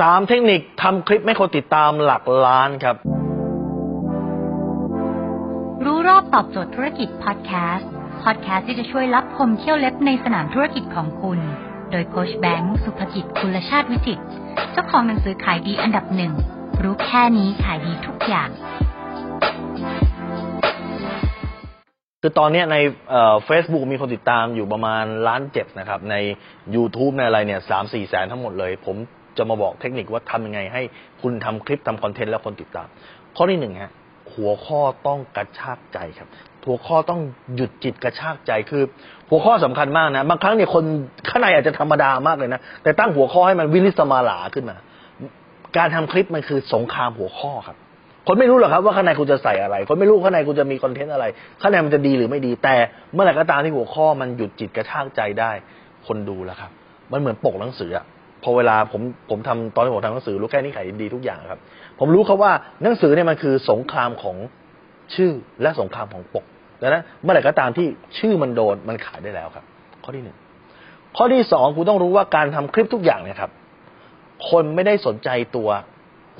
สามเทคนิคทำคลิปให้คนติดตามหลักล้านครับ รู้รอบตอบโจทย์ธุรกิจพอดแคสต์ พอดแคสต์ที่จะช่วยรับคมเที่ยวเล็บในสนามธุรกิจของคุณ โดยโคชแบงค์สุภกิจคุณชาติวิจิตรเจ้าของหนังสือขายดีอันดับหนึ่ง รู้แค่นี้ขายดีทุกอย่าง คือตอนเนี้ยในเฟซบุ๊กมีคนติดตามอยู่ประมาณล้านเจ็ดนะครับ ใน YouTube ในอะไรเนี่ยสามสี่แสนทั้งหมดเลยผม จะมาบอกเทคนิคว่าทำยังไงให้คุณทำคลิปทำคอนเทนต์แล้วคนติดตาม ข้อที่หนึ่งฮะหัวข้อต้องกระชากใจครับ หัวข้อต้องหยุดจิตกระชากใจคือ หัวข้อสำคัญมากนะ บางครั้งเนี่ยคนข้างในอาจจะธรรมดามากเลยนะ แต่ตั้งหัวข้อให้มันวิลิสมาลาขึ้นมา การทำคลิปมันคือสงครามหัวข้อครับ คนไม่รู้หรอกครับว่าข้างในคุณจะใส่อะไร คนไม่รู้ข้างในคุณจะมีคอนเทนต์อะไร ข้างในมันจะดีหรือไม่ดี แต่เมื่อไหร่ก็ตามที่หัวข้อมันหยุดจิตกระชากใจได้ คนดูแล้วครับ มันเหมือนปกหนังสืออะ พอเวลาผมผมทำตอนที่ผมทำหนังสือรู้แค่นี้ขายดีทุกอย่างครับ ผมรู้ครับว่าหนังสือเนี่ยมันคือสงครามของชื่อและสงครามของปกดังนั้นเมื่อไหร่ก็ตามที่ชื่อมันโดนมันขายได้แล้วครับ ข้อที่หนึ่งข้อที่สองคุณต้องรู้ว่าการทำคลิปทุกอย่างเนี่ยครับ คนไม่ได้สนใจตัว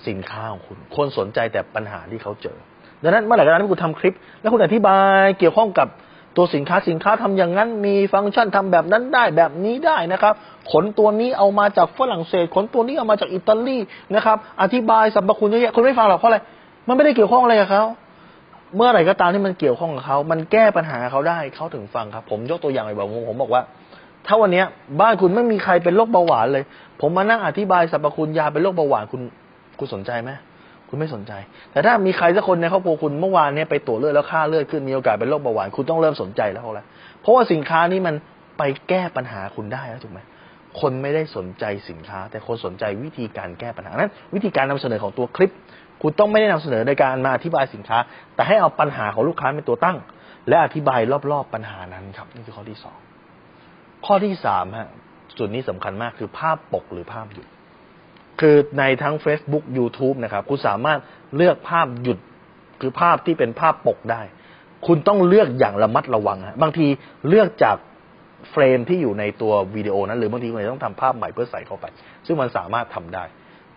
สินค้าของคุณ คนสนใจแต่ปัญหาที่เขาเจอ ดังนั้นเมื่อไหร่ก็ตามที่คุณทำคลิป แล้วคุณอธิบายเกี่ยวข้องกับ ตัวสินค้าสินค้าทำอย่างนั้น มีฟังก์ชันทำแบบนั้นได้แบบนี้ได้นะครับขนตัวนี้เอามาจากฝรั่งเศส ขนตัวนี้เอามาจากอิตาลีนะครับ อธิบายสรรพคุณเยอะแยะคุณไม่ฟังหรอกเพราะอะไรมันไม่ได้เกี่ยวข้องอะไรกับเขาเมื่อไหร่ก็ตามที่มันเกี่ยวข้องกับเขา มันแก้ปัญหาเขาได้เขาถึงฟังครับ ผมยกตัวอย่างไปบอกผมบอกว่า ถ้าวันนี้บ้านคุณไม่มีใครเป็นโรคเบาหวานเลย ผมมานั่งอธิบายสรรพคุณยาเป็นโรคเบาหวานคุณคุณสนใจไหม คุณไม่สนใจ แต่ถ้ามีใครสักคนในครอบครัวคุณเมื่อวานเนี้ยไปตรวจเลือดแล้วค่าเลือดขึ้นมีโอกาสเป็นโรคเบาหวานคุณต้องเริ่มสนใจแล้วเพราะอะไรเพราะว่าสินค้านี้มันไปแก้ปัญหาคุณได้แล้วถูกไหมคนไม่ได้สนใจสินค้า แต่คนสนใจวิธีการแก้ปัญหานั้น วิธีการนำเสนอของตัวคลิป คุณต้องไม่ได้นำเสนอในการมาอธิบายสินค้า แต่ให้เอาปัญหาของลูกค้าเป็นตัวตั้ง และอธิบายรอบๆปัญหานั้นครับ นี่คือข้อที่สองข้อที่สามฮะจุดนี้สำคัญมากคือภาพปกหรือภาพหยุด คือในทั้ง Facebook YouTube นะครับ คุณสามารถเลือกภาพหยุดคือภาพที่เป็นภาพปกได้ คุณต้องเลือกอย่างระมัดระวังฮะบางทีเลือกจากเฟรมที่อยู่ในตัววิดีโอนั้น หรือบางทีคุณจะต้องทำภาพใหม่เพื่อใส่เข้าไป ซึ่งมันสามารถทำได้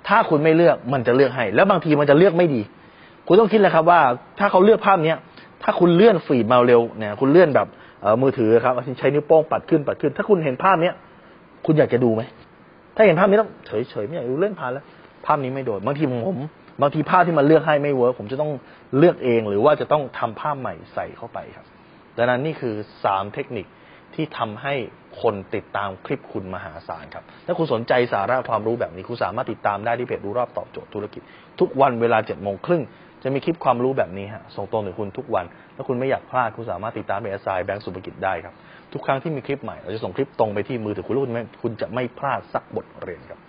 ถ้าคุณไม่เลือกมันจะเลือกให้ แล้วบางทีมันจะเลือกไม่ดี คุณต้องคิดเลยครับว่า ถ้าเขาเลือกภาพเนี้ยถ้าคุณเลื่อนฟีดมาเร็วเนี่ย คุณเลื่อนแบบมือถือครับใช้นิ้วโป้งปัดขึ้นปัดขึ้น ถ้าคุณเห็นภาพเนี้ยคุณอยากจะดูไหม ถ้าเห็นภาพนี้ต้องเฉยๆไม่อยากดูเล่นผ่านแล้ว ภาพนี้ไม่โดนบางทีผม บางทีภาพที่มันเลือกให้ไม่เวิร์กผมจะต้องเลือกเอง หรือว่าจะต้องทำภาพใหม่ใส่เข้าไปครับดังนั้นนี่คือสามเทคนิคที่ทำให้คนติดตามคลิปคุณมหาศาลครับ ถ้าคุณสนใจสาระความรู้แบบนี้ คุณสามารถติดตามได้ที่เพจรู้รอบตอบโจทย์ธุรกิจ ทุกวันเวลาเจ็ดโมงครึ่ง จะมีคลิปความรู้แบบนี้ฮะส่งตรงถึงคุณทุกวัน ถ้าคุณไม่อยากพลาดคุณสามารถติดตามเอสายแบงก์สุภกิจได้ครับ ทุกครั้งที่มีคลิปใหม่เราจะส่งคลิปตรงไปที่มือถือคุณแล้วคุณไม่คุณจะไม่พลาดสักบทเรียนครับ